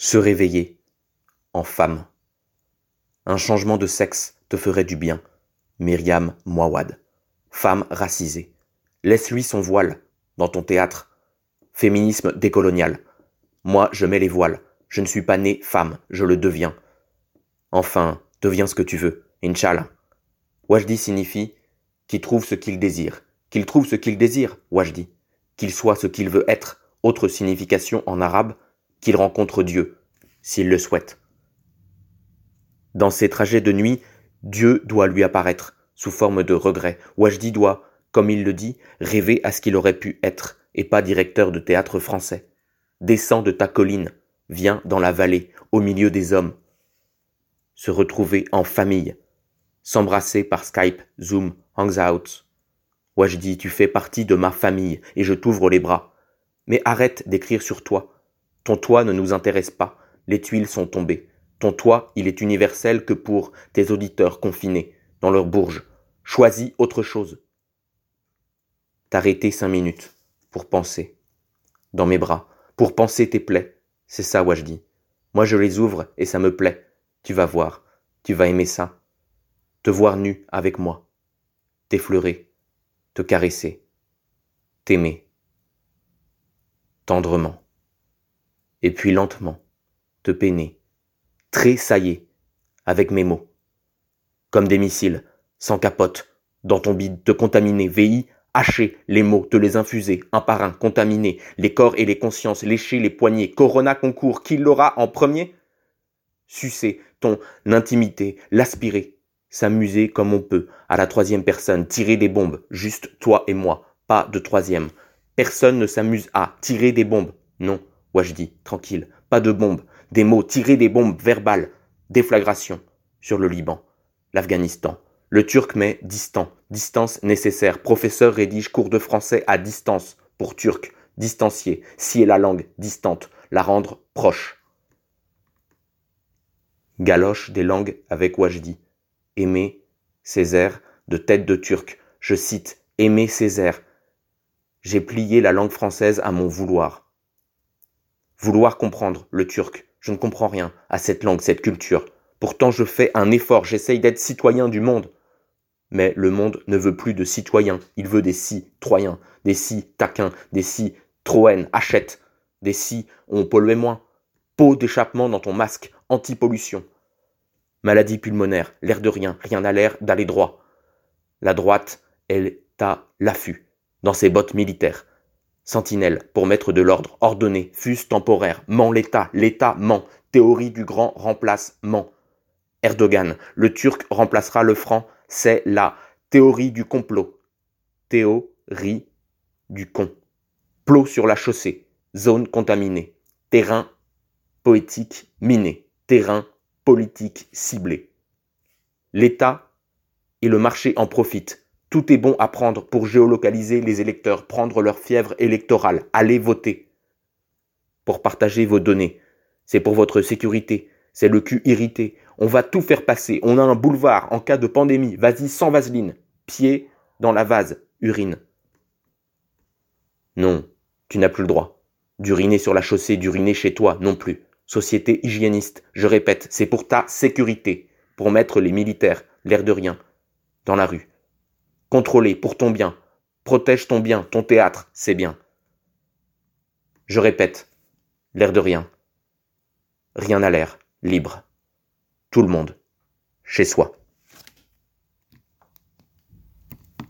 Se réveiller en femme. Un changement de sexe te ferait du bien. Myriam Mouawad. Femme racisée. Laisse-lui son voile dans ton théâtre. Féminisme décolonial. Moi, je mets les voiles. Je ne suis pas née femme, je le deviens. Enfin, deviens ce que tu veux, Inch'Allah. Wajdi signifie qui trouve ce qu'il désire. Qu'il trouve ce qu'il désire, Wajdi. Qu'il soit ce qu'il veut être. Autre signification en arabe, qu'il rencontre Dieu, s'il le souhaite. Dans ses trajets de nuit, Dieu doit lui apparaître, sous forme de regret. Wajdi doit, comme il le dit, rêver à ce qu'il aurait pu être, et pas directeur de théâtre français. Descends de ta colline, viens dans la vallée, au milieu des hommes. Se retrouver en famille, s'embrasser par Skype, Zoom, Hangout. Wajdi, tu fais partie de ma famille, et je t'ouvre les bras. Mais arrête d'écrire sur toi, ton toit ne nous intéresse pas, les tuiles sont tombées. Ton toit, il est universel que pour tes auditeurs confinés, dans leur bourge. Choisis autre chose. T'arrêter cinq minutes, pour penser. Dans mes bras, pour penser tes plaies. C'est ça, dis. Moi je les ouvre et ça me plaît. Tu vas voir, tu vas aimer ça. Te voir nu avec moi. T'effleurer, te caresser, t'aimer. Tendrement et puis lentement, te peiner, tressailler avec mes mots, comme des missiles, sans capote, dans ton bide, te contaminer, VI, hacher les mots, te les infuser, un par un, contaminer, les corps et les consciences, lécher les poignets, Corona concours, qui l'aura en premier? Sucer ton intimité, l'aspirer, s'amuser comme on peut, à la troisième personne, tirer des bombes, juste toi et moi, pas de troisième. Personne ne s'amuse à tirer des bombes, non, dis, tranquille, pas de bombes, des mots, tirer des bombes verbales, déflagration, sur le Liban, l'Afghanistan. Le turc met distant, distance nécessaire. Professeur rédige cours de français à distance, pour turc, distancier, est la langue, distante, la rendre proche. Galoche des langues avec Wajdi. Aimer, Césaire, de tête de turc. Je cite, aimer Césaire. J'ai plié la langue française à mon vouloir. Vouloir comprendre le turc. Je ne comprends rien à cette langue, cette culture. Pourtant je fais un effort, j'essaye d'être citoyen du monde. Mais le monde ne veut plus de citoyens, il veut des si-troyens, des si-taquins, des si-troènes, achète, des si on pollue moins. Peau d'échappement dans ton masque, anti-pollution. Maladie pulmonaire, l'air de rien, rien n'a l'air d'aller droit. La droite, elle à l'affût, dans ses bottes militaires. Sentinelle, pour mettre de l'ordre, ordonné, fuse temporaire, ment l'État, l'État ment, théorie du grand remplacement. Erdogan, le turc remplacera le franc, c'est la théorie du complot. Théorie du con. Plot sur la chaussée, zone contaminée, terrain poétique miné, terrain politique ciblé. L'État et le marché en profitent, tout est bon à prendre pour géolocaliser les électeurs, prendre leur fièvre électorale, aller voter. Pour partager vos données. C'est pour votre sécurité. C'est le cul irrité. On va tout faire passer. On a un boulevard en cas de pandémie. Vas-y sans vaseline. Pied dans la vase. Urine. Non, tu n'as plus le droit. D'uriner sur la chaussée, d'uriner chez toi non plus. Société hygiéniste, je répète, c'est pour ta sécurité, pour mettre les militaires, l'air de rien, dans la rue. Contrôler pour ton bien. Protège ton bien, ton théâtre, c'est bien. Je répète, l'air de rien. Rien n'a l'air, libre. Tout le monde, chez soi.